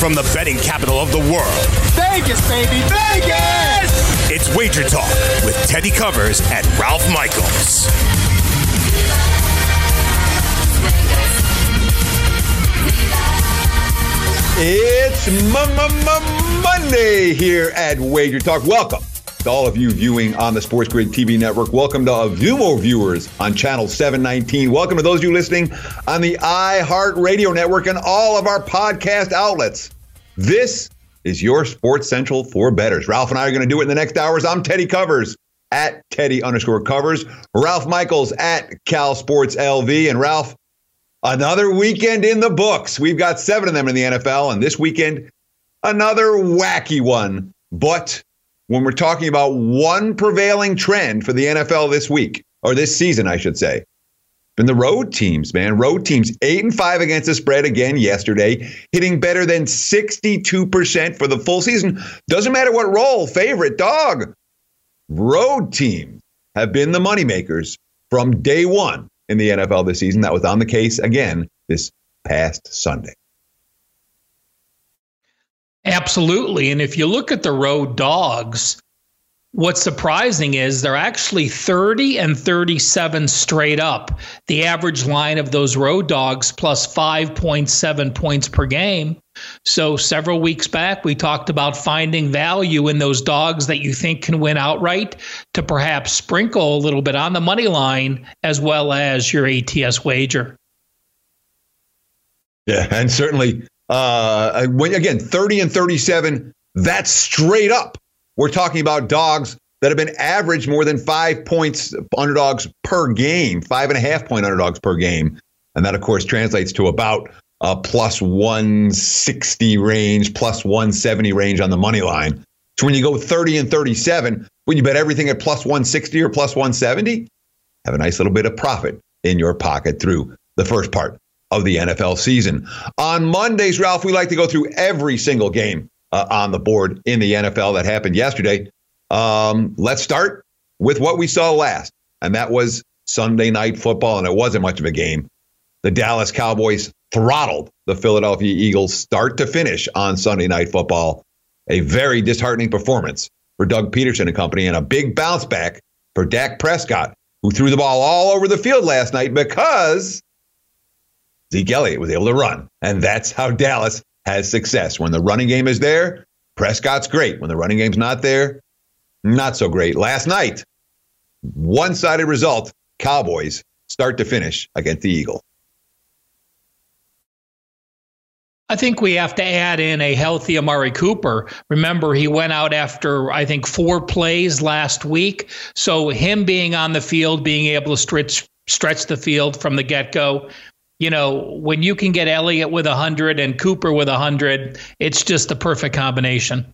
from the betting capital of the world. Vegas, baby, Vegas! It's Wager Talk with Teddy Covers and Ralph Michaels. It's Monday here at Wager Talk. Welcome to all of you viewing on the Sports Grid TV network. Welcome to Vumo viewers on channel 719. Welcome to those of you listening on the iHeart Radio Network and all of our podcast outlets. This is your Sports Central for betters. Ralph and I are going to do it in the next hours. I'm Teddy Covers at Teddy underscore covers. Ralph Michaels at Cal Sports LV. And Ralph, Another weekend in the books. We've got seven of them in the NFL, and this weekend, another wacky one. But when we're talking about one prevailing trend for the NFL this week, or this season, I should say, been the road teams, man. Road teams, eight and five against the spread again yesterday, hitting better than 62% for the full season. Doesn't matter what role, favorite, dog. Road teams have been the moneymakers from day one in the NFL this season. That was on the case again this past Sunday. Absolutely. And if you look at the road dogs, what's surprising is they're actually 30 and 37 straight up. The average line of those road dogs plus 5.7 points per game. So several weeks back, we talked about finding value in those dogs that you think can win outright to perhaps sprinkle a little bit on the money line as well as your ATS wager. Yeah, and certainly uh, when again 30 and 37, that's straight up. We're talking about dogs that have been averaged more than five points underdogs per game, five and a half point underdogs per game, and that of course translates to about a plus 160 range, plus 170 range on the money line. So when you go 30 and 37, when you bet everything at plus 160 or plus 170, have a nice little bit of profit in your pocket through the first part of the NFL season. On Mondays, Ralph, we like to go through every single game uh, on the board in the NFL that happened yesterday. Um, let's start with what we saw last, and that was Sunday night football, and it wasn't much of a game. The Dallas Cowboys throttled the Philadelphia Eagles start to finish on Sunday Night Football. A very disheartening performance for Doug Pederson and company, and a big bounce back for Dak Prescott, who threw the ball all over the field last night because Zeke Elliott was able to run. And that's how Dallas has success. When the running game is there, Prescott's great. When the running game's not there, not so great. Last night, one sided result Cowboys start to finish against the Eagle. I think we have to add in a healthy Amari Cooper. Remember, he went out after, I think, four plays last week. So, him being on the field, being able to stretch, stretch the field from the get go, you know, when you can get Elliott with 100 and Cooper with 100, it's just the perfect combination.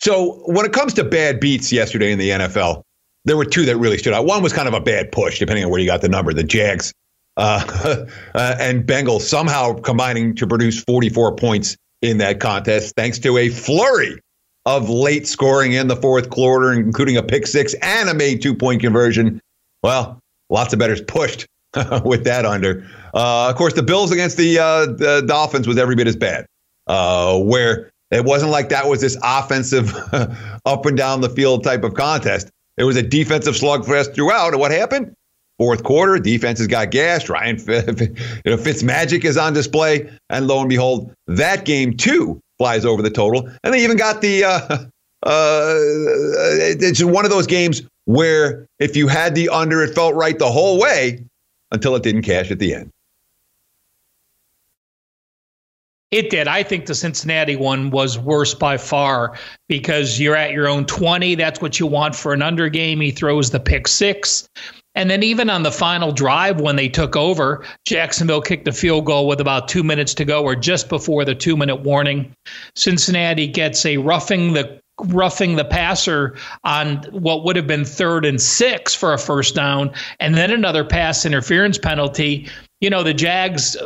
So, when it comes to bad beats yesterday in the NFL, there were two that really stood out. One was kind of a bad push, depending on where you got the number. The Jags uh, uh, and Bengals somehow combining to produce 44 points in that contest, thanks to a flurry of late scoring in the fourth quarter, including a pick six and a made two point conversion. Well, lots of bettors pushed with that under. Uh, of course, the Bills against the, uh, the Dolphins was every bit as bad, uh, where it wasn't like that was this offensive up and down the field type of contest. It was a defensive slugfest throughout. And what happened? Fourth quarter, defenses got gassed. Ryan you know, Fitzmagic is on display, and lo and behold, that game too flies over the total. And they even got the. Uh, uh, it's one of those games where if you had the under, it felt right the whole way until it didn't cash at the end. It did. I think the Cincinnati one was worse by far because you're at your own 20. That's what you want for an under game. He throws the pick six. And then even on the final drive when they took over, Jacksonville kicked the field goal with about two minutes to go, or just before the two minute warning. Cincinnati gets a roughing the roughing the passer on what would have been third and six for a first down, and then another pass interference penalty. You know, the Jags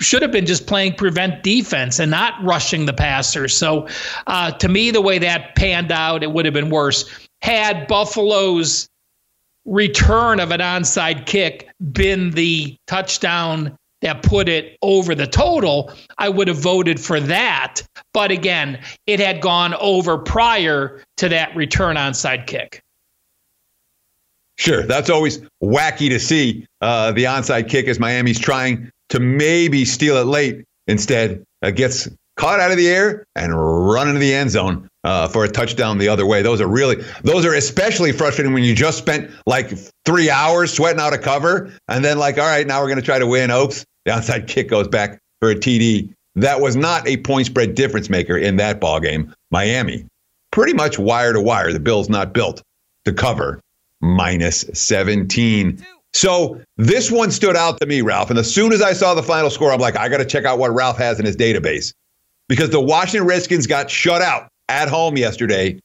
should have been just playing prevent defense and not rushing the passer. So, uh, to me, the way that panned out, it would have been worse. Had Buffalo's return of an onside kick been the touchdown that put it over the total, I would have voted for that. But again, it had gone over prior to that return onside kick. Sure, that's always wacky to see. Uh, the onside kick as Miami's trying to maybe steal it late. Instead, uh, gets caught out of the air and run into the end zone uh, for a touchdown the other way. Those are really, those are especially frustrating when you just spent like three hours sweating out a cover and then like, all right, now we're going to try to win. Oops, the outside kick goes back for a TD. That was not a point spread difference maker in that ball game. Miami, pretty much wire to wire. The Bills not built to cover minus 17. So this one stood out to me, Ralph. And as soon as I saw the final score, I'm like, I got to check out what Ralph has in his database because the Washington Redskins got shut out at home yesterday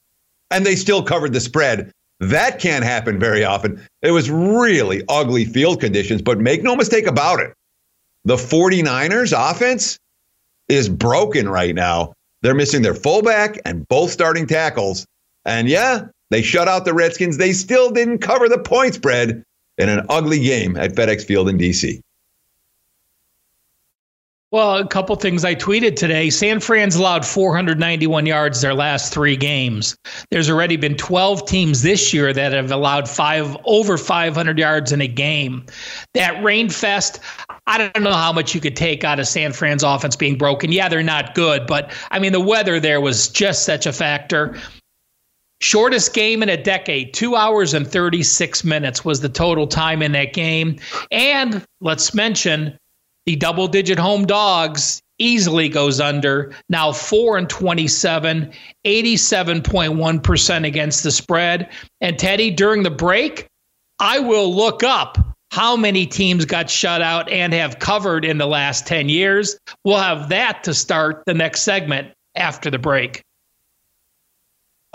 and they still covered the spread. That can't happen very often. It was really ugly field conditions, but make no mistake about it. The 49ers offense is broken right now. They're missing their fullback and both starting tackles. And yeah, they shut out the Redskins. They still didn't cover the point spread in an ugly game at FedEx Field in D.C. Well, a couple things I tweeted today. San Fran's allowed 491 yards their last three games. There's already been 12 teams this year that have allowed five over 500 yards in a game. That rain fest, I don't know how much you could take out of San Fran's offense being broken. Yeah, they're not good, but I mean the weather there was just such a factor. Shortest game in a decade, two hours and 36 minutes was the total time in that game. And let's mention the double digit home dogs easily goes under. Now 4 and 27, 87.1% against the spread. And Teddy, during the break, I will look up how many teams got shut out and have covered in the last 10 years. We'll have that to start the next segment after the break.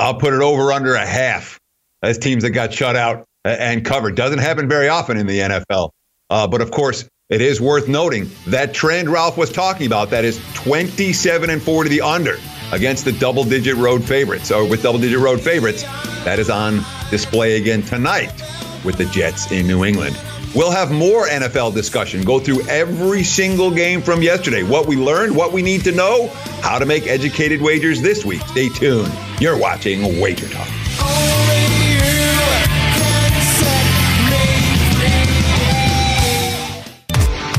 I'll put it over under a half as teams that got shut out and covered. Doesn't happen very often in the NFL. Uh, but of course, it is worth noting that trend Ralph was talking about, that is 27 and 4 to the under against the double digit road favorites, or with double digit road favorites, that is on display again tonight with the Jets in New England. We'll have more NFL discussion, go through every single game from yesterday, what we learned, what we need to know, how to make educated wagers this week. Stay tuned. You're watching Wager Talk.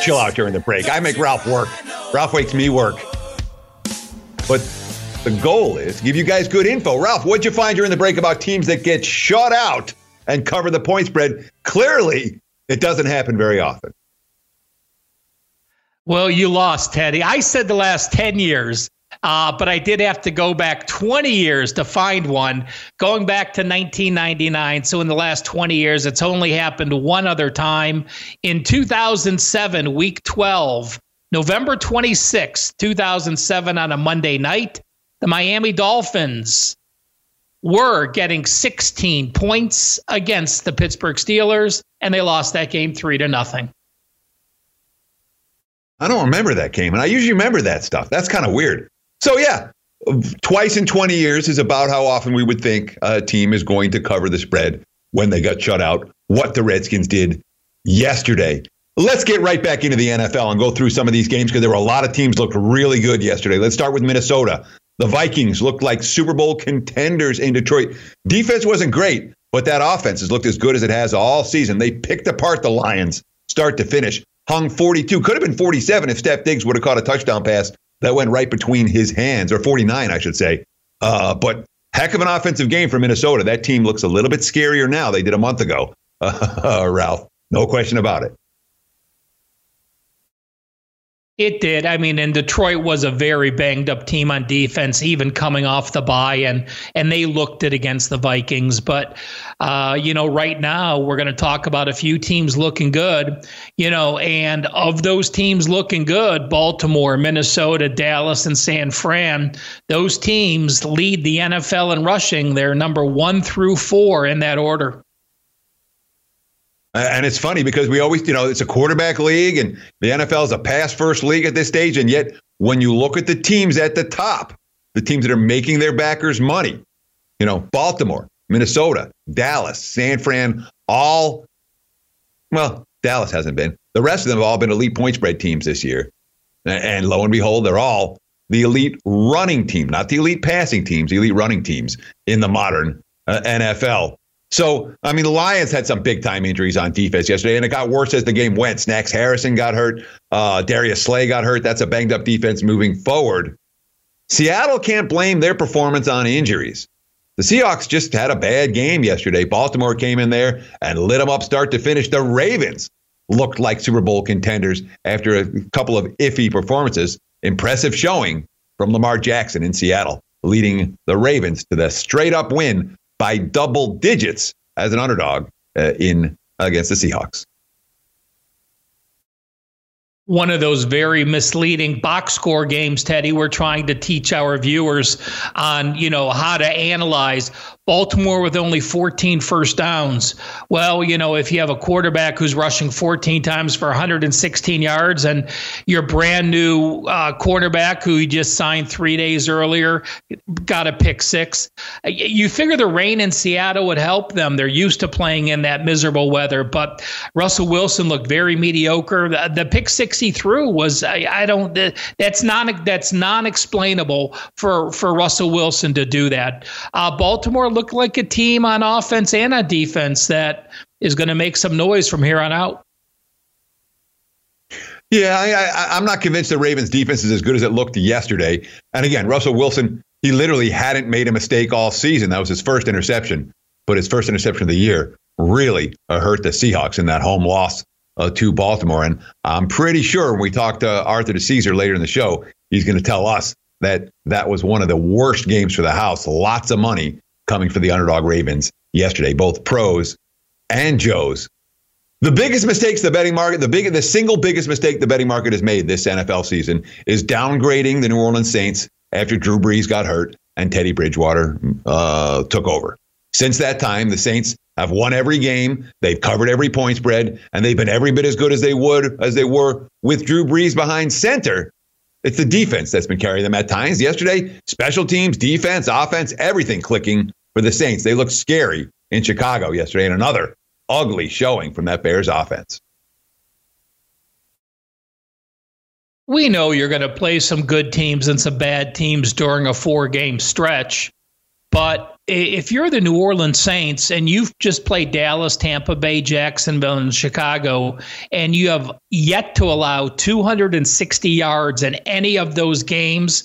Chill out during the break. I make Ralph work. Ralph makes me work. But the goal is give you guys good info. Ralph, what'd you find during the break about teams that get shut out and cover the point spread? Clearly, it doesn't happen very often. Well, you lost, Teddy. I said the last 10 years, uh, but I did have to go back 20 years to find one, going back to 1999. So in the last 20 years, it's only happened one other time. In 2007, week 12, November 26, 2007, on a Monday night, the Miami Dolphins were getting 16 points against the Pittsburgh Steelers, and they lost that game three to nothing. I don't remember that game, and I usually remember that stuff. That's kind of weird. So yeah, twice in 20 years is about how often we would think a team is going to cover the spread when they got shut out. What the Redskins did yesterday. Let's get right back into the NFL and go through some of these games because there were a lot of teams looked really good yesterday. Let's start with Minnesota. The Vikings looked like Super Bowl contenders in Detroit. Defense wasn't great, but that offense has looked as good as it has all season. They picked apart the Lions start to finish. Hung 42. Could have been 47 if Steph Diggs would have caught a touchdown pass that went right between his hands, or 49, I should say. Uh, but heck of an offensive game for Minnesota. That team looks a little bit scarier now. They did a month ago, uh, Ralph. No question about it. It did. I mean, and Detroit was a very banged up team on defense, even coming off the bye, and and they looked it against the Vikings. But uh, you know, right now we're going to talk about a few teams looking good. You know, and of those teams looking good, Baltimore, Minnesota, Dallas, and San Fran, those teams lead the NFL in rushing. They're number one through four in that order. And it's funny because we always, you know, it's a quarterback league and the NFL is a pass first league at this stage. And yet, when you look at the teams at the top, the teams that are making their backers money, you know, Baltimore, Minnesota, Dallas, San Fran, all, well, Dallas hasn't been. The rest of them have all been elite point spread teams this year. And lo and behold, they're all the elite running team, not the elite passing teams, the elite running teams in the modern uh, NFL. So, I mean, the Lions had some big time injuries on defense yesterday, and it got worse as the game went. Snacks Harrison got hurt. Uh, Darius Slay got hurt. That's a banged up defense moving forward. Seattle can't blame their performance on injuries. The Seahawks just had a bad game yesterday. Baltimore came in there and lit them up start to finish. The Ravens looked like Super Bowl contenders after a couple of iffy performances. Impressive showing from Lamar Jackson in Seattle, leading the Ravens to the straight up win by double digits as an underdog uh, in against the Seahawks one of those very misleading box score games, Teddy. We're trying to teach our viewers on, you know, how to analyze Baltimore with only 14 first downs. Well, you know, if you have a quarterback who's rushing 14 times for 116 yards and your brand new uh, quarterback who you just signed three days earlier got a pick six, you figure the rain in Seattle would help them. They're used to playing in that miserable weather, but Russell Wilson looked very mediocre. The, the pick six he threw was I, I don't that's non that's non explainable for for Russell Wilson to do that. Uh, Baltimore looked like a team on offense and on defense that is going to make some noise from here on out. Yeah, I, am not convinced the Ravens' defense is as good as it looked yesterday. And again, Russell Wilson, he literally hadn't made a mistake all season. That was his first interception, but his first interception of the year really uh, hurt the Seahawks in that home loss uh, to Baltimore. And I'm pretty sure when we talk to Arthur DeCesar later in the show, he's going to tell us that that was one of the worst games for the house. Lots of money coming for the underdog Ravens yesterday, both pros and Joes. The biggest mistakes the betting market, the big, the single biggest mistake the betting market has made this NFL season is downgrading the New Orleans Saints after Drew Brees got hurt and Teddy Bridgewater uh, took over. Since that time, the Saints have won every game. They've covered every point spread, and they've been every bit as good as they would as they were with Drew Brees behind center. It's the defense that's been carrying them at times. Yesterday, special teams, defense, offense, everything clicking for the Saints. They looked scary in Chicago yesterday, and another ugly showing from that Bears offense. We know you're going to play some good teams and some bad teams during a four game stretch, but if you're the New Orleans Saints and you've just played Dallas, Tampa Bay, Jacksonville, and Chicago, and you have yet to allow 260 yards in any of those games,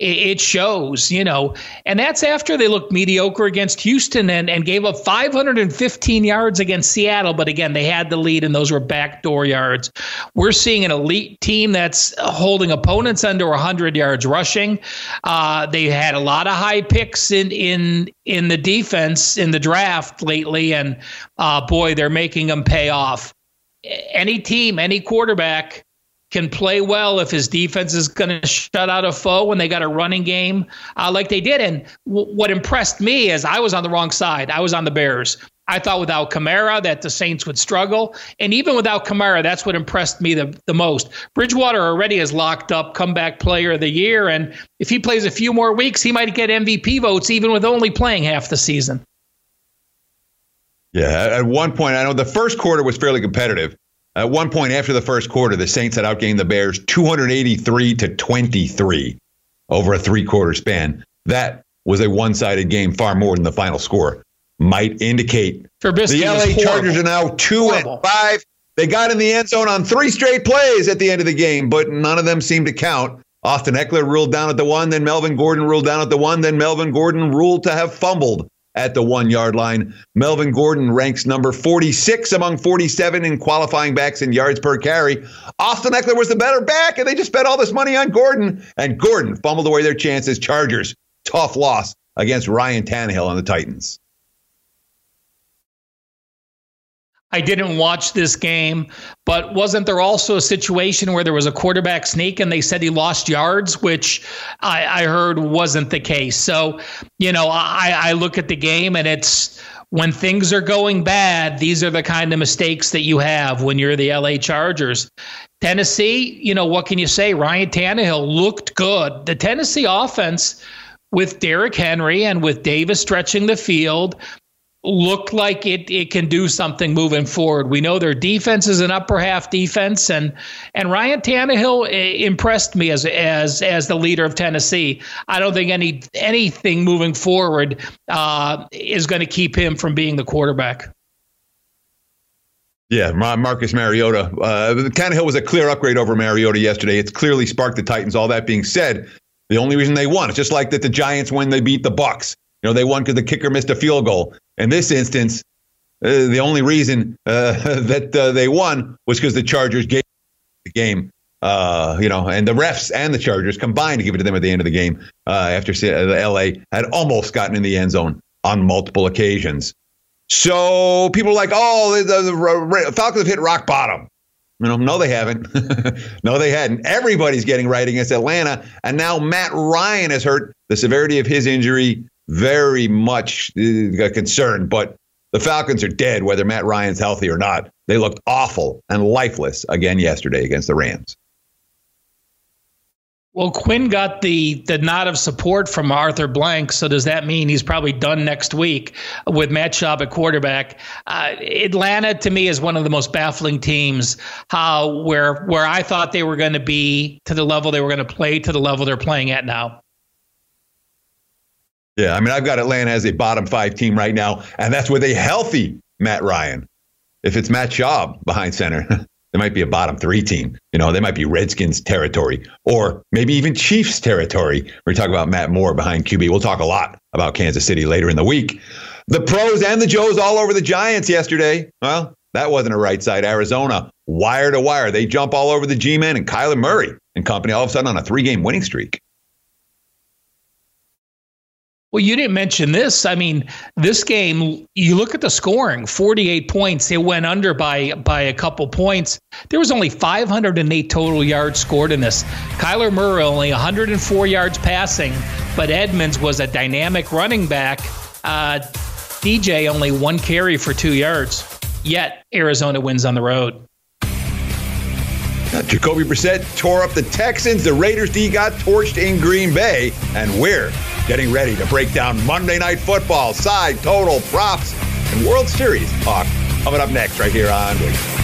it shows, you know. And that's after they looked mediocre against Houston and, and gave up 515 yards against Seattle. But again, they had the lead, and those were backdoor yards. We're seeing an elite team that's holding opponents under 100 yards rushing. Uh, they had a lot of high picks in in in the defense in the draft lately, and uh, boy, they're making them pay off. Any team, any quarterback can play well if his defense is going to shut out a foe when they got a running game uh, like they did. And w- what impressed me is I was on the wrong side. I was on the Bears. I thought without Kamara that the Saints would struggle. And even without Kamara, that's what impressed me the, the most. Bridgewater already is locked up comeback player of the year. And if he plays a few more weeks, he might get MVP votes even with only playing half the season. Yeah, at one point, I know the first quarter was fairly competitive. At one point after the first quarter, the Saints had outgained the Bears 283 to 23 over a three quarter span. That was a one sided game, far more than the final score might indicate. Trubisky the LA Chargers are now two horrible. and five. They got in the end zone on three straight plays at the end of the game, but none of them seemed to count. Austin Ekeler ruled down at the one, then Melvin Gordon ruled down at the one, then Melvin Gordon ruled to have fumbled at the one yard line. Melvin Gordon ranks number 46 among 47 in qualifying backs in yards per carry. Austin Ekeler was the better back, and they just spent all this money on Gordon. And Gordon fumbled away their chances. Chargers, tough loss against Ryan Tannehill and the Titans. I didn't watch this game, but wasn't there also a situation where there was a quarterback sneak and they said he lost yards, which I, I heard wasn't the case. So, you know, I, I look at the game and it's when things are going bad, these are the kind of mistakes that you have when you're the LA Chargers. Tennessee, you know, what can you say? Ryan Tannehill looked good. The Tennessee offense with Derrick Henry and with Davis stretching the field look like it it can do something moving forward. We know their defense is an upper half defense, and and Ryan Tannehill eh, impressed me as as as the leader of Tennessee. I don't think any anything moving forward uh, is going to keep him from being the quarterback. Yeah, Marcus Mariota. Uh, Tannehill was a clear upgrade over Mariota yesterday. It's clearly sparked the Titans. All that being said, the only reason they won, it's just like that the Giants when they beat the Bucs. You know, they won because the kicker missed a field goal. In this instance, uh, the only reason uh, that uh, they won was because the Chargers gave the game. Uh, you know, and the refs and the Chargers combined to give it to them at the end of the game uh, after the LA had almost gotten in the end zone on multiple occasions. So people are like, "Oh, the, the, the Falcons have hit rock bottom." You know, no, they haven't. no, they hadn't. Everybody's getting right against Atlanta, and now Matt Ryan has hurt. The severity of his injury very much uh, concerned. But the Falcons are dead, whether Matt Ryan's healthy or not. They looked awful and lifeless again yesterday against the Rams. Well, Quinn got the the nod of support from Arthur Blank. So does that mean he's probably done next week with Matt Schaub at quarterback? Uh, Atlanta to me is one of the most baffling teams. How where where I thought they were going to be to the level they were going to play to the level they're playing at now. Yeah, I mean, I've got Atlanta as a bottom five team right now, and that's with a healthy Matt Ryan. If it's Matt Schaub behind center, they might be a bottom three team. You know, they might be Redskins territory or maybe even Chiefs territory. We talk about Matt Moore behind QB. We'll talk a lot about Kansas City later in the week. The pros and the Joes all over the Giants yesterday. Well, that wasn't a right side. Arizona, wire to wire. They jump all over the G men and Kyler Murray and company all of a sudden on a three game winning streak. Well, you didn't mention this. I mean, this game, you look at the scoring, 48 points. It went under by by a couple points. There was only 508 total yards scored in this. Kyler Murray only 104 yards passing, but Edmonds was a dynamic running back. Uh, DJ only one carry for two yards. Yet Arizona wins on the road. Jacoby Brissett tore up the Texans. The Raiders D got torched in Green Bay, and we're getting ready to break down Monday Night Football, side, total, props, and World Series talk coming up next right here on Bleacher.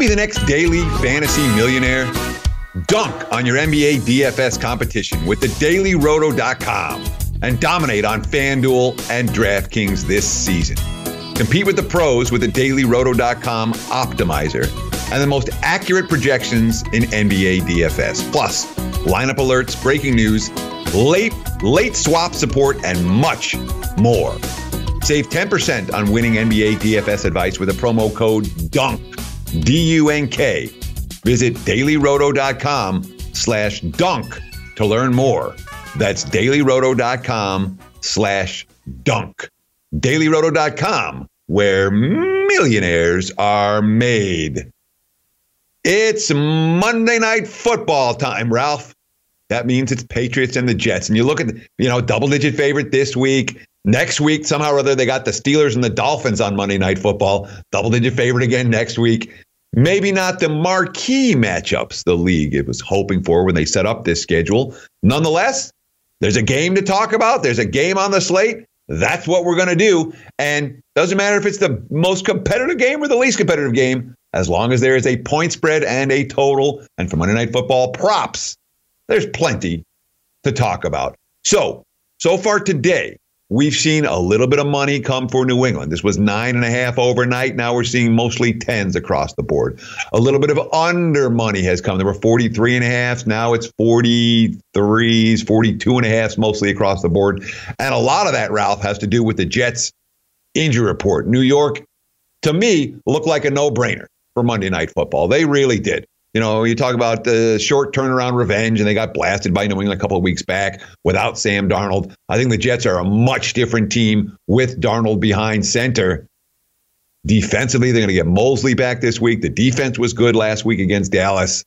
Be the next daily fantasy millionaire? Dunk on your NBA DFS competition with the dailyroto.com and dominate on FanDuel and DraftKings this season. Compete with the pros with the dailyroto.com optimizer and the most accurate projections in NBA DFS. Plus, lineup alerts, breaking news, late late swap support and much more. Save 10% on winning NBA DFS advice with a promo code DUNK. D-U-N-K. Visit dailyroto.com slash dunk to learn more. That's dailyroto.com slash dunk. dailyroto.com, where millionaires are made. It's Monday night football time, Ralph. That means it's Patriots and the Jets. And you look at, you know, double digit favorite this week. Next week, somehow or other, they got the Steelers and the Dolphins on Monday Night Football. Double digit favorite again next week. Maybe not the marquee matchups the league it was hoping for when they set up this schedule. Nonetheless, there's a game to talk about. There's a game on the slate. That's what we're going to do. And doesn't matter if it's the most competitive game or the least competitive game, as long as there is a point spread and a total. And for Monday Night Football props, there's plenty to talk about. So, so far today, we've seen a little bit of money come for New England. This was nine and a half overnight. Now we're seeing mostly tens across the board. A little bit of under money has come. There were 43 and a half. Now it's 43s, 42 and a half, mostly across the board. And a lot of that, Ralph, has to do with the Jets injury report. New York, to me, looked like a no brainer for Monday Night Football. They really did. You know, you talk about the short turnaround revenge, and they got blasted by New England a couple of weeks back without Sam Darnold. I think the Jets are a much different team with Darnold behind center. Defensively, they're going to get Mosley back this week. The defense was good last week against Dallas.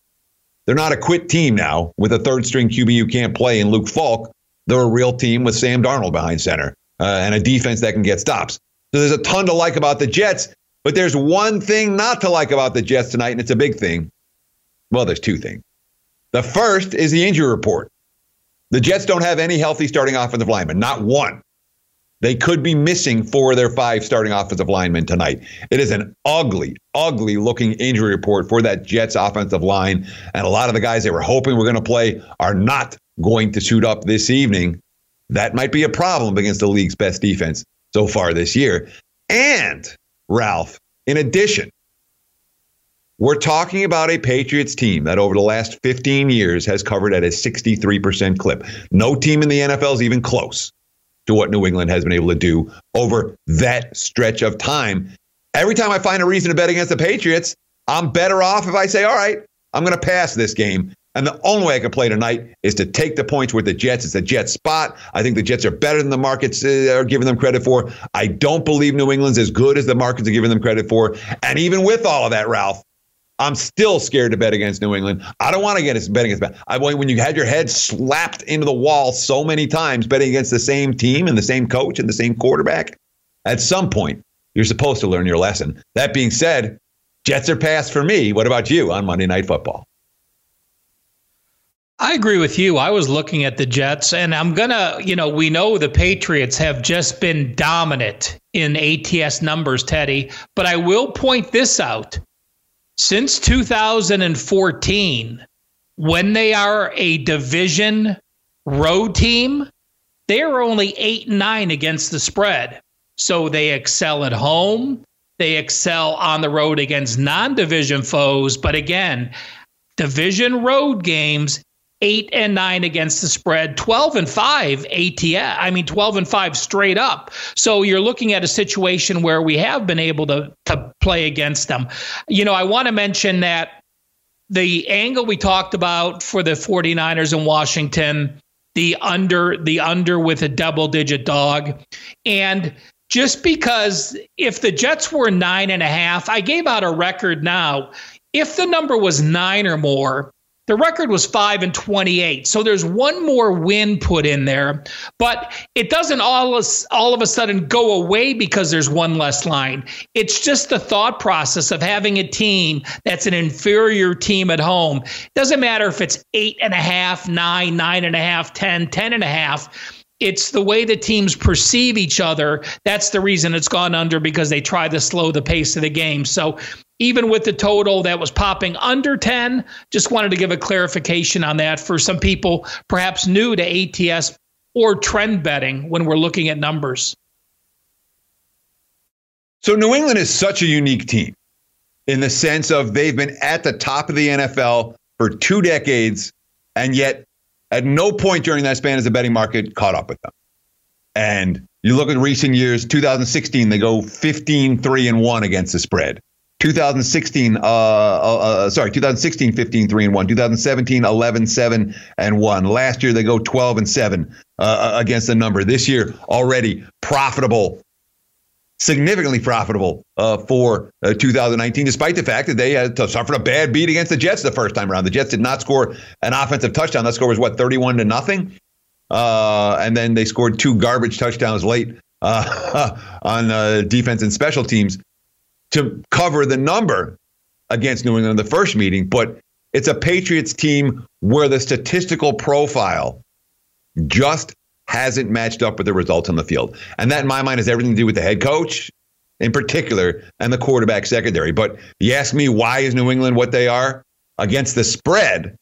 They're not a quit team now with a third string QB you can't play in Luke Falk. They're a real team with Sam Darnold behind center uh, and a defense that can get stops. So there's a ton to like about the Jets, but there's one thing not to like about the Jets tonight, and it's a big thing. Well, there's two things. The first is the injury report. The Jets don't have any healthy starting offensive linemen, not one. They could be missing four of their five starting offensive linemen tonight. It is an ugly, ugly looking injury report for that Jets offensive line. And a lot of the guys they were hoping were going to play are not going to suit up this evening. That might be a problem against the league's best defense so far this year. And, Ralph, in addition, we're talking about a Patriots team that over the last 15 years has covered at a 63% clip. No team in the NFL is even close. to what New England has been able to do over that stretch of time. Every time I find a reason to bet against the Patriots, I'm better off if I say, all right, I'm going to pass this game. And the only way I can play tonight is to take the points with the Jets. It's a Jet spot. I think the Jets are better than the markets uh, are giving them credit for. I don't believe New England's as good as the markets are giving them credit for. And even with all of that, Ralph, I'm still scared to bet against New England. I don't want to get bet against. I when you had your head slapped into the wall so many times betting against the same team and the same coach and the same quarterback. At some point, you're supposed to learn your lesson. That being said, Jets are passed for me. What about you on Monday Night Football? I agree with you. I was looking at the Jets, and I'm going to, you know, we know the Patriots have just been dominant in ATS numbers, Teddy, but I will point this out. Since 2014, when they are a division road team, they are only 8 and 9 against the spread. So they excel at home, they excel on the road against non division foes. But again, division road games, eight and nine against the spread, 12 and five ATS. I mean, 12 and five straight up. So you're looking at a situation where we have been able to, to play against them. You know, I want to mention that the angle we talked about for the 49ers in Washington, the under, the under with a double digit dog. And just because if the Jets were nine and a half, I gave out a record now. If the number was nine or more, the record was 5 and 28. So there's one more win put in there, but it doesn't all of, all of a sudden go away because there's one less line. It's just the thought process of having a team that's an inferior team at home. It doesn't matter if it's eight and a half, nine, nine and a half, ten, ten and a half it's the way the teams perceive each other. That's the reason it's gone under because they try to slow the pace of the game. So even with the total that was popping under 10, just wanted to give a clarification on that for some people perhaps new to ATS or trend betting when we're looking at numbers. So New England is such a unique team in the sense of they've been at the top of the NFL for two decades, and yet at no point during that span has the betting market caught up with them. And you look at recent years, 2016, they go 15 3 and 1 against the spread. 2016, uh, uh, uh, sorry, 2016, 15 3 and 1. 2017, 11 7 and 1. Last year, they go 12 and 7 uh, uh, against the number. This year, already profitable significantly profitable uh, for uh, 2019, despite the fact that they had suffered a bad beat against the Jets the first time around. The Jets did not score an offensive touchdown. That score was what 31 to nothing, and then they scored two garbage touchdowns late on defense and special teams to cover the number against New England in the first meeting. But it's a Patriots team where the statistical profile just hasn't matched up with the results on the field. And that, in my mind, has everything to do with the head coach in particular and the quarterback secondary. But you ask me, why is New England what they are against the spread?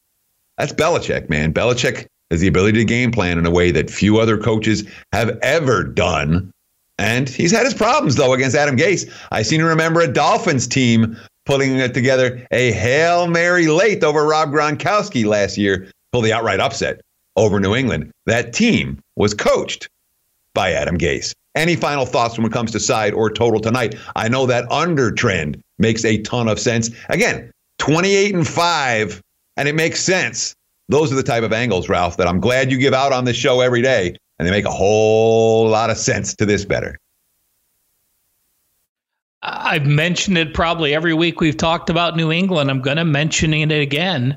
That's Belichick, man. Belichick has the ability to game plan in a way that few other coaches have ever done. And he's had his problems, though, against Adam Gase. I seem to remember a Dolphins team putting together a Hail Mary late over Rob Gronkowski last year, pull the outright upset over New England. That team was coached by Adam Gase. Any final thoughts when it comes to side or total tonight? I know that under trend makes a ton of sense. Again, 28 and 5, and it makes sense. Those are the type of angles, Ralph, that I'm glad you give out on this show every day, and they make a whole lot of sense to this better. I've mentioned it probably every week we've talked about New England. I'm going to mention it again.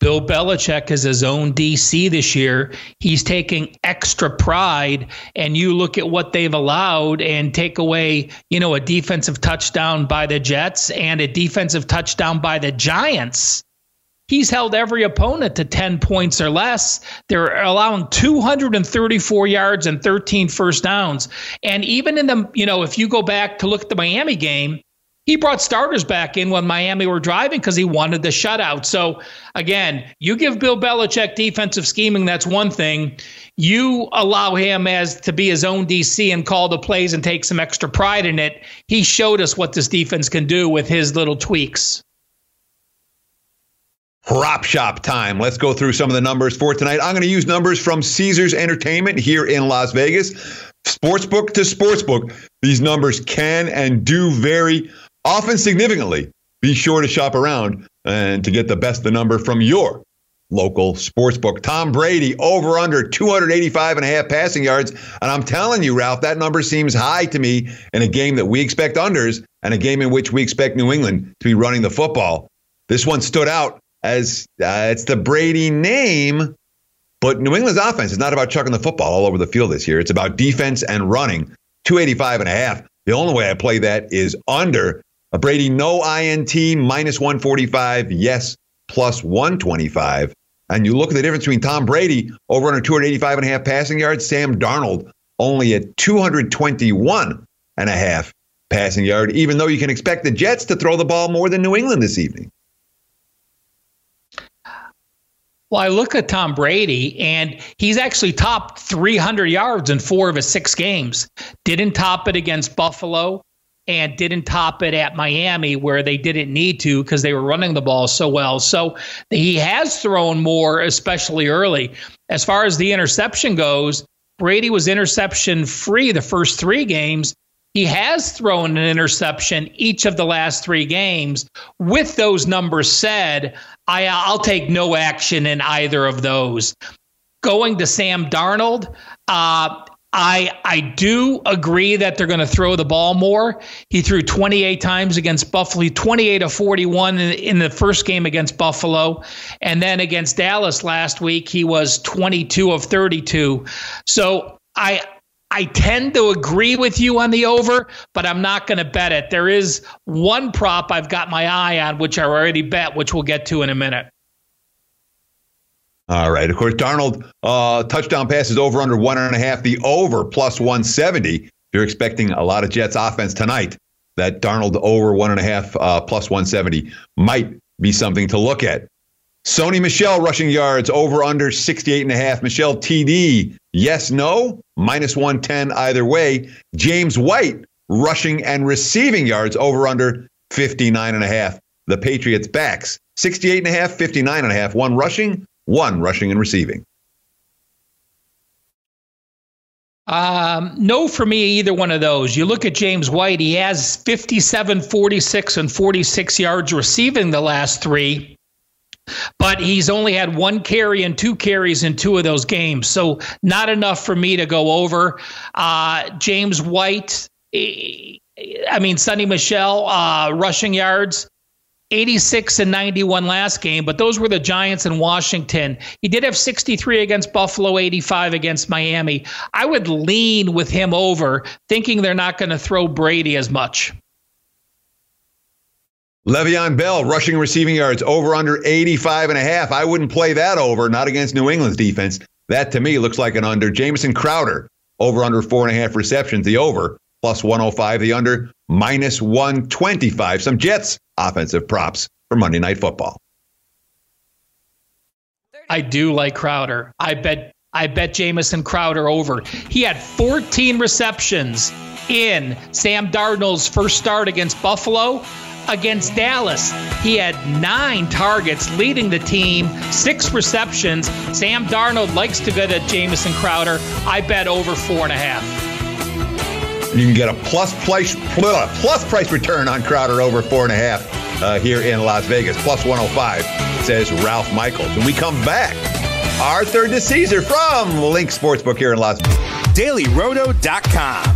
Bill Belichick is his own DC this year. He's taking extra pride, and you look at what they've allowed and take away, you know, a defensive touchdown by the Jets and a defensive touchdown by the Giants. He's held every opponent to 10 points or less. They're allowing 234 yards and 13 first downs. And even in the, you know, if you go back to look at the Miami game, he brought starters back in when Miami were driving because he wanted the shutout. So again, you give Bill Belichick defensive scheming, that's one thing. You allow him as to be his own DC and call the plays and take some extra pride in it. He showed us what this defense can do with his little tweaks. Prop shop time. Let's go through some of the numbers for tonight. I'm going to use numbers from Caesars Entertainment here in Las Vegas. Sportsbook to sportsbook, these numbers can and do vary, often significantly. Be sure to shop around and to get the best the number from your local sportsbook. Tom Brady over under 285 and a half passing yards. And I'm telling you, Ralph, that number seems high to me in a game that we expect unders and a game in which we expect New England to be running the football. This one stood out as uh, it's the Brady name, but New England's offense is not about chucking the football all over the field this year. It's about defense and running. 285 and a half. The only way I play that is under. A Brady no INT minus 145. Yes, plus 125. And you look at the difference between Tom Brady over under 285 and a half passing yards, Sam Darnold only at 221 and a half passing yard, even though you can expect the Jets to throw the ball more than New England this evening. Well, I look at Tom Brady, and he's actually topped 300 yards in four of his six games. Didn't top it against Buffalo and didn't top it at Miami where they didn't need to because they were running the ball so well. So he has thrown more, especially early. As far as the interception goes, Brady was interception free the first three games. He has thrown an interception each of the last three games. With those numbers said, I, I'll take no action in either of those. Going to Sam Darnold, uh, I I do agree that they're going to throw the ball more. He threw 28 times against Buffalo, 28 of 41 in, in, the first game against Buffalo, and then against Dallas last week he was 22 of 32. So I I tend to agree with you on the over, but I'm not going to bet it. There is one prop I've got my eye on, which I already bet, which we'll get to in a minute. All right. Of course, Darnold uh, touchdown passes over under one and a half. The over plus 170. You're expecting a lot of Jets offense tonight. That Darnold over one and a half uh, plus 170 might be something to look at. Sony Michel rushing yards over under 68 and a half. Michel TD, yes, no, minus 110 either way. James White rushing and receiving yards over under 59 and a half. The Patriots backs 68 and a half, 59 and a half. One rushing, one rushing and receiving. Um, no for me, either one of those. You look at James White, he has 57, 46, and 46 yards receiving the last three but he's only had one carry and two carries in two of those games. So not enough for me to go over. Uh, James White, eh, I mean, Sony Michel, uh, rushing yards. 86 and 91 last game, but those were the Giants in Washington. He did have 63 against Buffalo, 85 against Miami. I would lean with him over, thinking they're not going to throw Brady as much. Le'Veon Bell rushing receiving yards over under 85 and a half. I wouldn't play that over, not against New England's defense. That to me looks like an under. Jamison Crowder over under four and a half receptions. The over plus 105. The under minus 125. Some Jets offensive props for Monday Night Football. I do like Crowder. I bet I bet Jamison Crowder over. He had 14 receptions in Sam Darnold's first start against Buffalo against Dallas. He had nine targets, leading the team, six receptions. Sam Darnold likes to bet at Jamison Crowder. I bet over four and a half. You can get a plus price plus price return on Crowder over four and a half uh, here in Las Vegas. Plus 105 says Ralph Michaels. When we come back, Arthur DeCesar from LINQ Sportsbook here in Las Vegas. DailyRoto.com.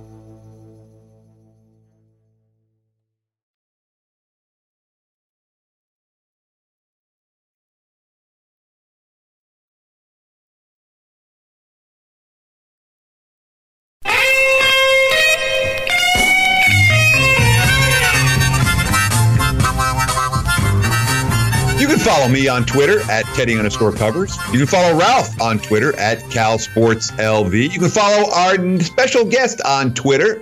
Follow me on Twitter at Teddy underscore covers. You can follow Ralph on Twitter at Cal Sports LV. You can follow our special guest on Twitter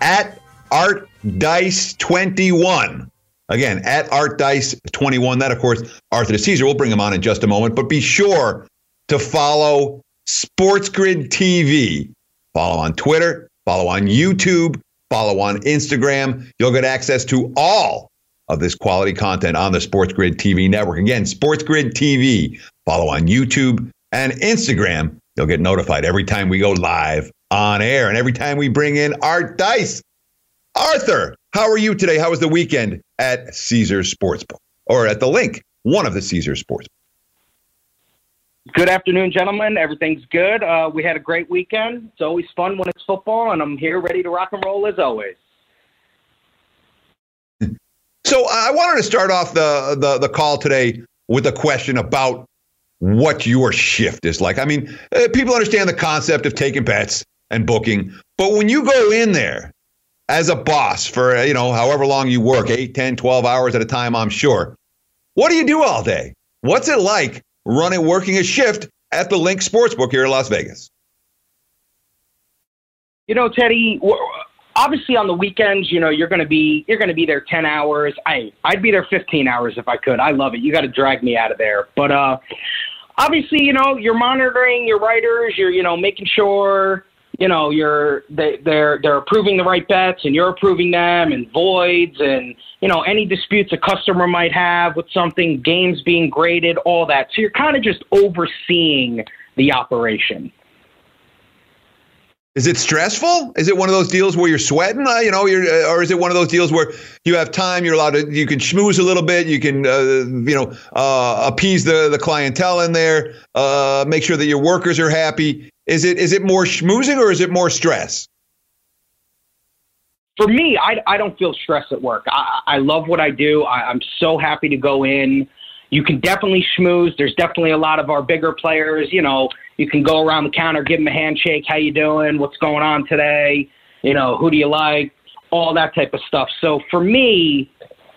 at Art Dice 21. Again, at Art Dice 21. That, of course, Arthur DeCesar. We'll bring him on in just a moment. But be sure to follow Sports Grid TV. Follow on Twitter, follow on YouTube, follow on Instagram. You'll get access to all of this quality content on the Sports Grid TV network. Again, Sports Grid TV. Follow on YouTube and Instagram. You'll get notified every time we go live on air and every time we bring in Art Dice. Arthur, how are you today? How was the weekend at Caesars Sportsbook or at the LINQ, one of the Caesars Sportsbook? Good afternoon, gentlemen. Everything's good. Uh, we had a great weekend. It's always fun when it's football, and I'm here ready to rock and roll as always. So I wanted to start off the, the, the call today with a question about what your shift is like. I mean, uh, people understand the concept of taking bets and booking, but when you go in there as a boss for, you know, however long you work, 8, 10, 12 hours at a time, I'm sure. What do you do all day? What's it like running working a shift at the LINQ Sportsbook here in Las Vegas? You know, Teddy, obviously on the weekends, you know, you're going to be you're going to be there 10 hours. I I'd be there 15 hours if I could. I love it. You got to drag me out of there. But uh obviously, you know, you're monitoring your writers, you're you know, making sure you know you're they, they're they're approving the right bets and you're approving them and voids and you know any disputes a customer might have with something games being graded all that so you're kind of just overseeing the operation is it stressful? Is it one of those deals where you're sweating? Uh, you know, uh, or is it one of those deals where you have time? You're allowed to. You can schmooze a little bit. You can, uh, you know, uh, appease the the clientele in there. Uh, make sure that your workers are happy. Is it is it more schmoozing or is it more stress? For me, I, I don't feel stress at work. I, I love what I do. I, I'm so happy to go in. You can definitely schmooze. There's definitely a lot of our bigger players, you know you can go around the counter, give them a handshake. How you doing? What's going on today? You know, who do you like? All that type of stuff. So for me,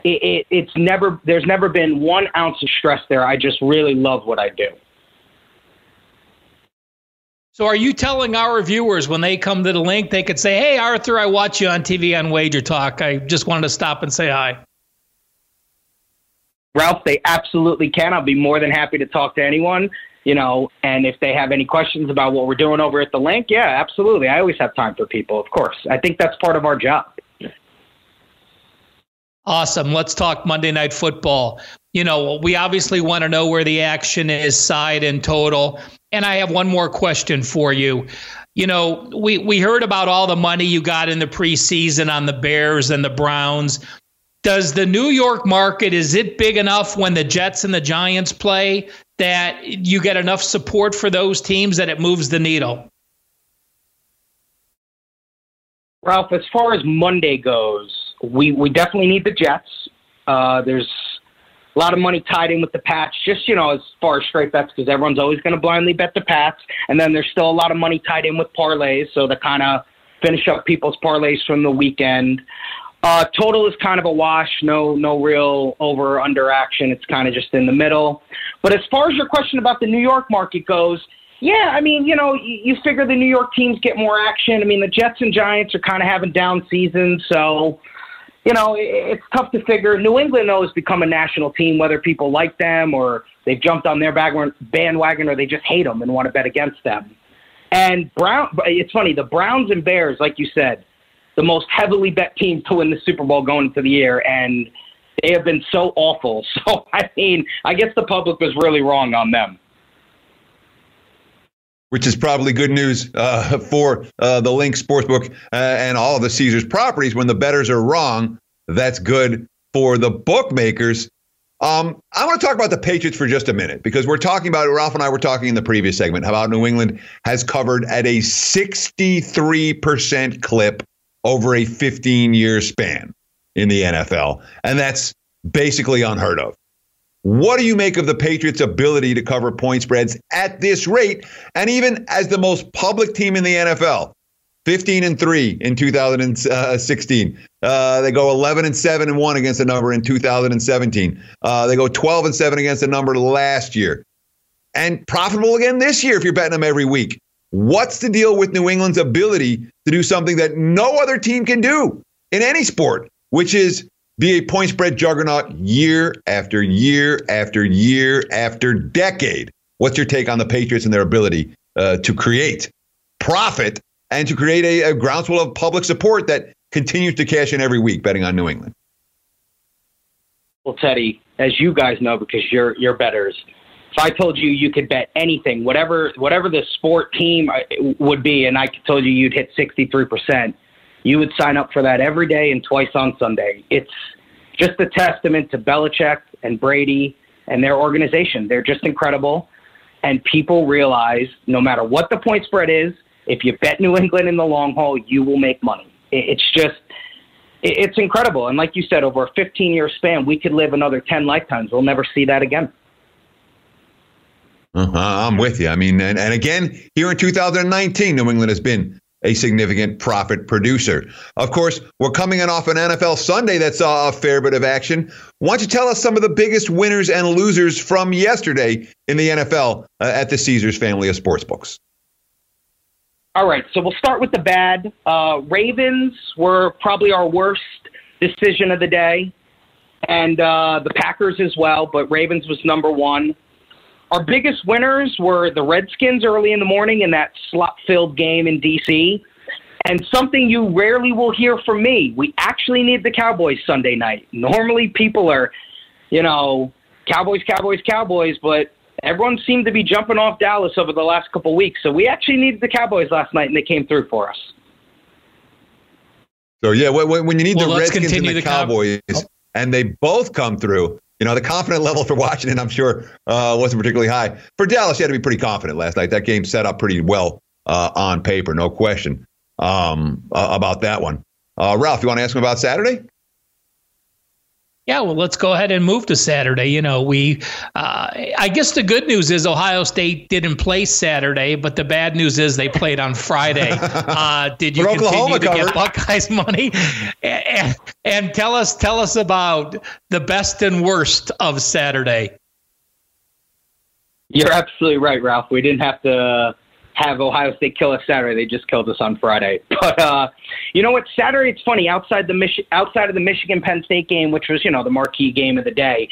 it, it, it's never there's never been one ounce of stress there. I just really love what I do. So are you telling our viewers when they come to the LINQ, they could say, "Hey, Arthur, I watch you on TV on Wager Talk. I just wanted to stop and say hi." Ralph, they absolutely can. I'll be more than happy to talk to anyone you know, and if they have any questions about what we're doing over at the LINQ, yeah, absolutely. I always have time for people, of course. I think that's part of our job. Awesome. Let's talk Monday Night Football. You know, we obviously want to know where the action is, side and total. And I have one more question for you. you know, we we heard about all the money you got in the preseason on the Bears and the Browns. Does the New York market is it big enough when the Jets and the Giants play that you get enough support for those teams that it moves the needle? Ralph, as far as Monday goes, we, we definitely need the Jets. Uh, there's a lot of money tied in with the Pats, just, you know, as far as straight bets, because everyone's always going to blindly bet the Pats. And then there's still a lot of money tied in with parlays, so to kind of finish up people's parlays from the weekend. Uh, total is kind of a wash. No, no real over under action. It's kind of just in the middle. But as far as your question about the New York market goes, yeah, I mean, you know, you, you figure the New York teams get more action. I mean, the Jets and Giants are kind of having down seasons, so you know, it, it's tough to figure. New England though has become a national team, whether people like them or they've jumped on their bandwagon or they just hate them and want to bet against them. And Brown, it's funny, the Browns and Bears, like you said, the most heavily bet team to win the Super Bowl going into the year, and they have been so awful. So I mean, I guess the public was really wrong on them which is probably good news uh, for uh, the LINQ Sportsbook uh, and all of the Caesars properties. When the betters are wrong, that's good for the bookmakers. Um, I want to talk about the Patriots for just a minute because we're talking about Ralph and I were talking in the previous segment about New England has covered at a 63% clip over a 15 year span in the NFL. And that's basically unheard of. What do you make of the Patriots' ability to cover point spreads at this rate? And even as the most public team in the NFL, 15 and 3 in 2016. Uh, they go 11 and 7 and 1 against a number in 2017. Uh, they go 12 and 7 against the number last year. And profitable again this year if you're betting them every week. What's the deal with New England's ability to do something that no other team can do in any sport, which is be a point spread juggernaut year after year after year after decade. What's your take on the Patriots and their ability uh, to create profit and to create a, a groundswell of public support that continues to cash in every week betting on New England? Well, Teddy, as you guys know, because you're you're betters, if I told you you could bet anything, whatever whatever the sport team uh, would be, and I told you you'd hit sixty three percent you would sign up for that every day and twice on Sunday. It's just a testament to Belichick and Brady and their organization. They're just incredible. And people realize no matter what the point spread is, if you bet New England in the long haul, you will make money. It's just, it's incredible. And like you said, over a 15 year span, we could live another 10 lifetimes. We'll never see that again. Uh-huh, I'm with you. I mean, and, and again, here in 2019, New England has been a significant profit producer. Of course, we're coming in off an NFL Sunday that saw a fair bit of action. Why don't you tell us some of the biggest winners and losers from yesterday in the NFL uh, at the Caesars family of sportsbooks? All right, so we'll start with the bad. Uh, Ravens were probably our worst decision of the day, and uh, the Packers as well, but Ravens was number one. Our biggest winners were the Redskins early in the morning in that slot filled game in D.C. And something you rarely will hear from me we actually need the Cowboys Sunday night. Normally, people are, you know, Cowboys, Cowboys, Cowboys, but everyone seemed to be jumping off Dallas over the last couple weeks. So we actually needed the Cowboys last night, and they came through for us. So, yeah, when you need well, the Redskins and the, the Cowboys, oh. and they both come through, you know, the confident level for Washington, I'm sure, uh, wasn't particularly high. For Dallas, you had to be pretty confident last night. That game set up pretty well uh, on paper, no question um, uh, about that one. Uh, Ralph, you want to ask him about Saturday? Yeah, well, let's go ahead and move to Saturday. You know, we, uh, I guess the good news is Ohio State didn't play Saturday, but the bad news is they played on Friday. Uh, did you continue to get Buckeyes money? And, and tell us, tell us about the best and worst of Saturday. You're absolutely right, Ralph. We didn't have to have Ohio State kill us Saturday. They just killed us on Friday. But uh, you know what? Saturday, it's funny. Outside the Mich- outside of the Michigan Penn State game, which was you know the marquee game of the day,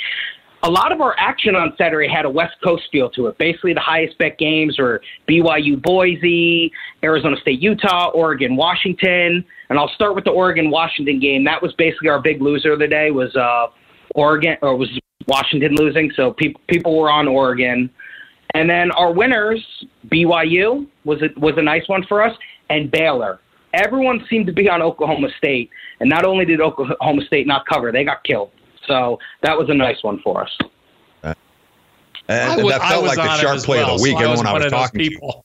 a lot of our action on Saturday had a West Coast feel to it. Basically, the highest bet games were BYU Boise, Arizona State Utah, Oregon Washington, and I'll start with the Oregon Washington game. That was basically our big loser of the day. Was uh, Oregon or was Washington losing? So people people were on Oregon. And then our winners, BYU was a, was a nice one for us, and Baylor. Everyone seemed to be on Oklahoma State, and not only did Oklahoma State not cover, they got killed. So that was a nice one for us. Uh, and was, that felt like the sharp play well, of the week. So Everyone I was, I was talking to.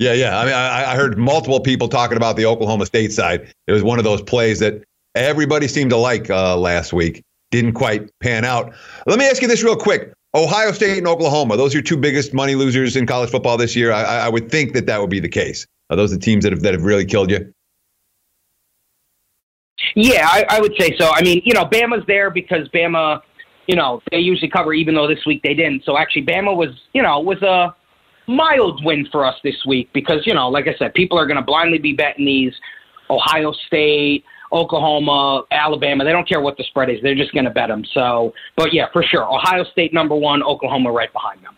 Yeah, yeah. I mean, I, I, heard multiple people talking about the Oklahoma State side. It was one of those plays that everybody seemed to like uh, last week. Didn't quite pan out. Let me ask you this real quick. Ohio State and Oklahoma, those are your two biggest money losers in college football this year. I, I would think that that would be the case. Are those the teams that have, that have really killed you? Yeah, I, I would say so. I mean, you know, Bama's there because Bama, you know, they usually cover, even though this week they didn't. So actually, Bama was, you know, was a mild win for us this week because, you know, like I said, people are going to blindly be betting these Ohio State, Oklahoma, Alabama. They don't care what the spread is. They're just going to bet them. So, but yeah, for sure. Ohio State number one, Oklahoma right behind them.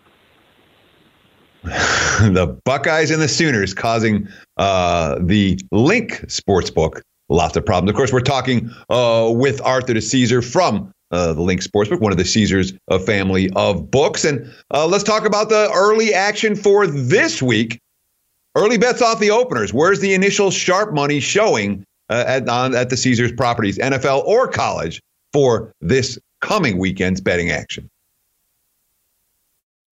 the Buckeyes and the Sooners causing uh, the LINQ Sportsbook lots of problems. Of course, we're talking uh, with Arthur DeCesar from uh, the LINQ Sportsbook, one of the Caesars uh, family of books. And uh, let's talk about the early action for this week. Early bets off the openers. Where's the initial sharp money showing uh, at, on, at the Caesars properties, NFL or college, for this coming weekend's betting action?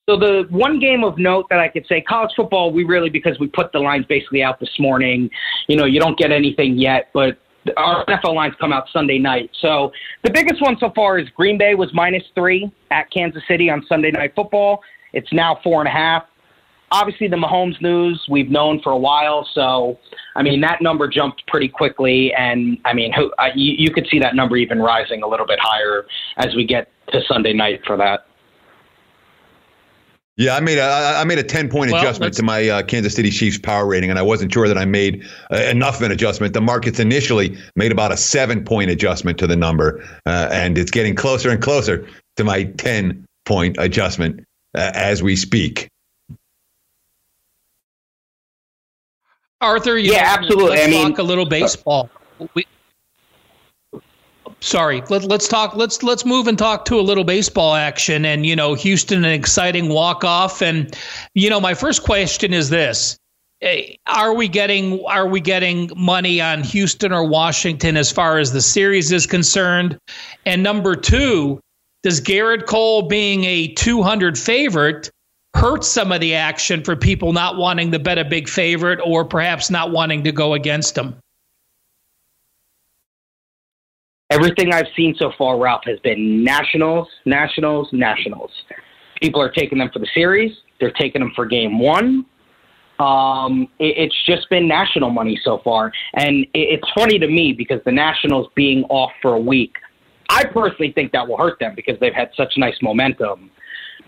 So the one game of note that I could say, college football, we really because we put the lines basically out this morning. You know, you don't get anything yet, but our NFL lines come out Sunday night. So the biggest one so far is Green Bay was minus three at Kansas City on Sunday Night Football. It's now four and a half. Obviously, the Mahomes news we've known for a while. So, I mean, that number jumped pretty quickly. And, I mean, who, uh, you, you could see that number even rising a little bit higher as we get to Sunday night for that. Yeah, I made a I made a ten point well, adjustment to my uh, Kansas City Chiefs power rating, and I wasn't sure that I made uh, enough of an adjustment. The markets initially made about a seven point adjustment to the number, uh, and it's getting closer and closer to my ten point adjustment uh, as we speak. Arthur, yeah, absolutely. Let's I mean, talk a little baseball. We, sorry let, let's talk let's let's move and talk to a little baseball action and you know houston an exciting walk off and you know my first question is this eh, are we getting are we getting money on houston or washington as far as the series is concerned and number two does Gerrit Cole being a 200 favorite hurt some of the action for people not wanting to bet a big favorite or perhaps not wanting to go against them? Everything I've seen so far, Ralph, has been nationals, nationals, nationals. People are taking them for the series. They're taking them for game one. Um, it, it's just been national money so far. And it, it's funny to me because the Nationals being off for a week, I personally think that will hurt them because they've had such nice momentum.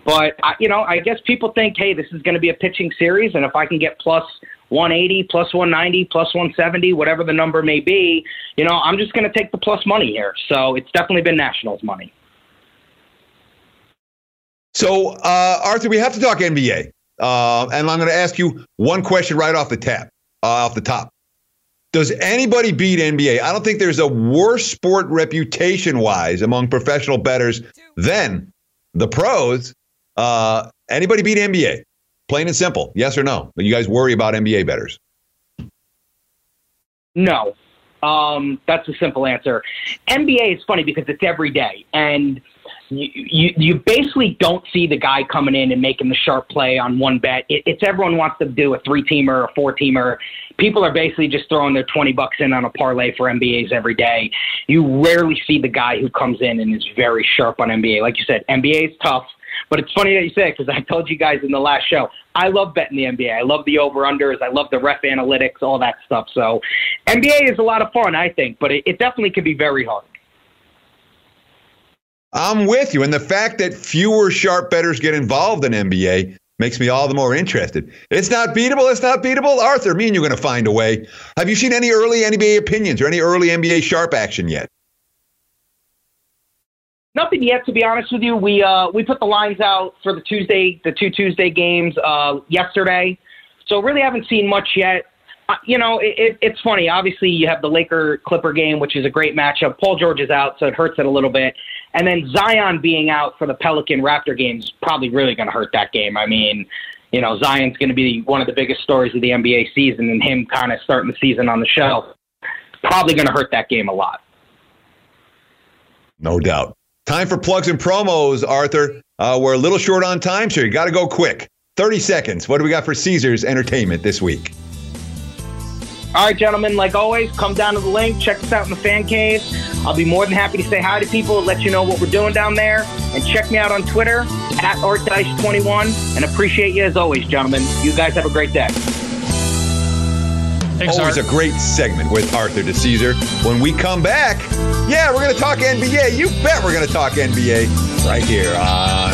But, you know, I guess people think, hey, this is going to be a pitching series. And if I can get plus 180, plus 190, plus 170, whatever the number may be, you know, I'm just going to take the plus money here. So it's definitely been Nationals money. So, uh, Arthur, we have to talk NBA. Uh, and I'm going to ask you one question right off the tap, uh, off the top. Does anybody beat NBA? I don't think there's a worse sport reputation wise among professional betters than the pros. Uh, anybody beat NBA? Plain and simple. Yes or no? You guys worry about NBA bettors? No. Um, that's a simple answer. NBA is funny because it's every day, and you, you, you basically don't see the guy coming in and making the sharp play on one bet. It, it's everyone wants to do a three teamer, a four teamer. People are basically just throwing their 20 bucks in on a parlay for NBAs every day. You rarely see the guy who comes in and is very sharp on NBA. Like you said, NBA is tough. But it's funny that you say it because I told you guys in the last show, I love betting the NBA. I love the over unders. I love the ref analytics, all that stuff. So NBA is a lot of fun, I think, but it, it definitely can be very hard. I'm with you. And the fact that fewer sharp bettors get involved in NBA makes me all the more interested. It's not beatable. It's not beatable. Arthur, me and you're going to find a way. Have you seen any early NBA opinions or any early NBA sharp action yet? Nothing yet, to be honest with you. We uh, we put the lines out for the Tuesday, the two Tuesday games uh, yesterday, so really haven't seen much yet. Uh, you know, it, it, it's funny. Obviously, you have the Laker Clipper game, which is a great matchup. Paul George is out, so it hurts it a little bit. And then Zion being out for the Pelican Raptor game is probably really going to hurt that game. I mean, you know, Zion's going to be one of the biggest stories of the NBA season, and him kind of starting the season on the shelf probably going to hurt that game a lot. No doubt. Time for plugs and promos, Arthur. Uh, we're a little short on time, so you got to go quick. 30 seconds. What do we got for Caesars Entertainment this week? All right, gentlemen, like always, come down to the LINQ, check us out in the fan cave. I'll be more than happy to say hi to people, let you know what we're doing down there, and check me out on Twitter at ArtDice21. And appreciate you as always, gentlemen. You guys have a great day. Thanks, Always Art. a great segment with Arthur DeCesar. When we come back, yeah, we're going to talk NBA. You bet we're going to talk NBA right here on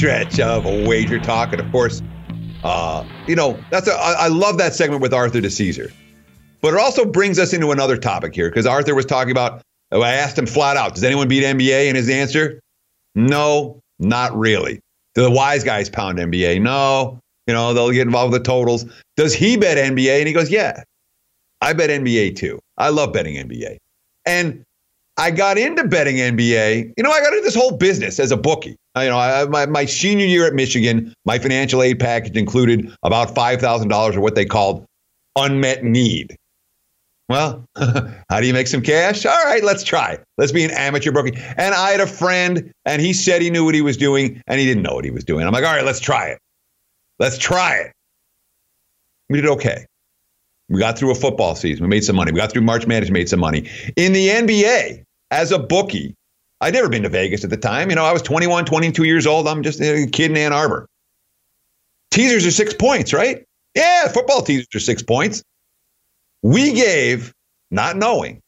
Stretch of a wager talk. And of course, uh, you know, that's a, I, I love that segment with Arthur DeCesar. But it also brings us into another topic here because Arthur was talking about, I asked him flat out, does anyone beat NBA? And his answer, no, not really. Do the wise guys pound NBA? No. You know, they'll get involved with the totals. Does he bet NBA? And he goes, yeah, I bet NBA too. I love betting NBA. And I got into betting NBA. You know, I got into this whole business as a bookie. I, you know, I, my, my senior year at Michigan, my financial aid package included about $5,000 of what they called unmet need. Well, how do you make some cash? All right, let's try. Let's be an amateur bookie. And I had a friend, and he said he knew what he was doing, and he didn't know what he was doing. I'm like, all right, let's try it. Let's try it. We did okay. We got through a football season. We made some money. We got through March Madness, made some money. In the NBA, as a bookie, I'd never been to Vegas at the time. You know, I was 21, 22 years old. I'm just a kid in Ann Arbor. Teasers are six points, right? Yeah, football teasers are six points. We gave, not knowing,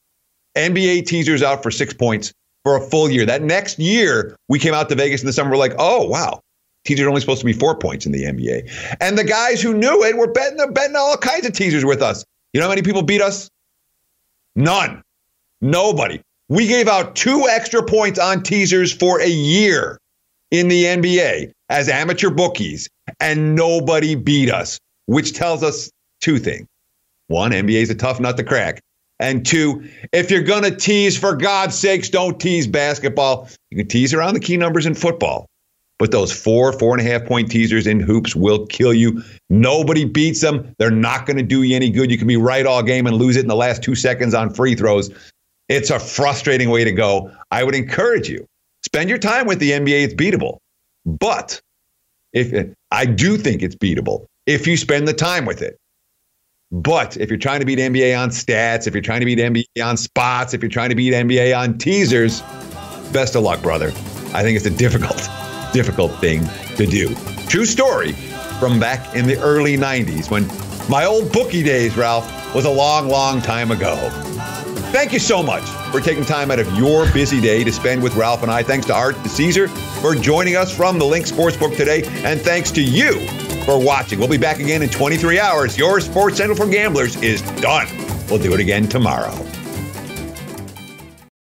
NBA teasers out for six points for a full year. That next year, we came out to Vegas in the summer. We're like, oh, wow. Teasers are only supposed to be four points in the NBA. And the guys who knew it were betting, betting all kinds of teasers with us. You know how many people beat us? None. Nobody. We gave out two extra points on teasers for a year in the NBA as amateur bookies, and nobody beat us, which tells us two things. One, NBA is a tough nut to crack. And two, if you're going to tease, for God's sakes, don't tease basketball. You can tease around the key numbers in football. But those four, four and a half point teasers in hoops will kill you. Nobody beats them. They're not going to do you any good. You can be right all game and lose it in the last two seconds on free throws. It's a frustrating way to go. I would encourage you spend your time with the NBA. It's beatable. But if I do think it's beatable if you spend the time with it. But if you're trying to beat NBA on stats, if you're trying to beat NBA on spots, if you're trying to beat NBA on teasers, best of luck, brother. I think it's a difficult, difficult thing to do. True story from back in the early 90s when my old bookie days, Ralph, was a long, long time ago. Thank you so much for taking time out of your busy day to spend with Ralph and I. Thanks to Art Caesar for joining us from the LINQ Sportsbook today. And thanks to you for watching. We'll be back again in 23 hours. Your Sports Central for Gamblers is done. We'll do it again tomorrow.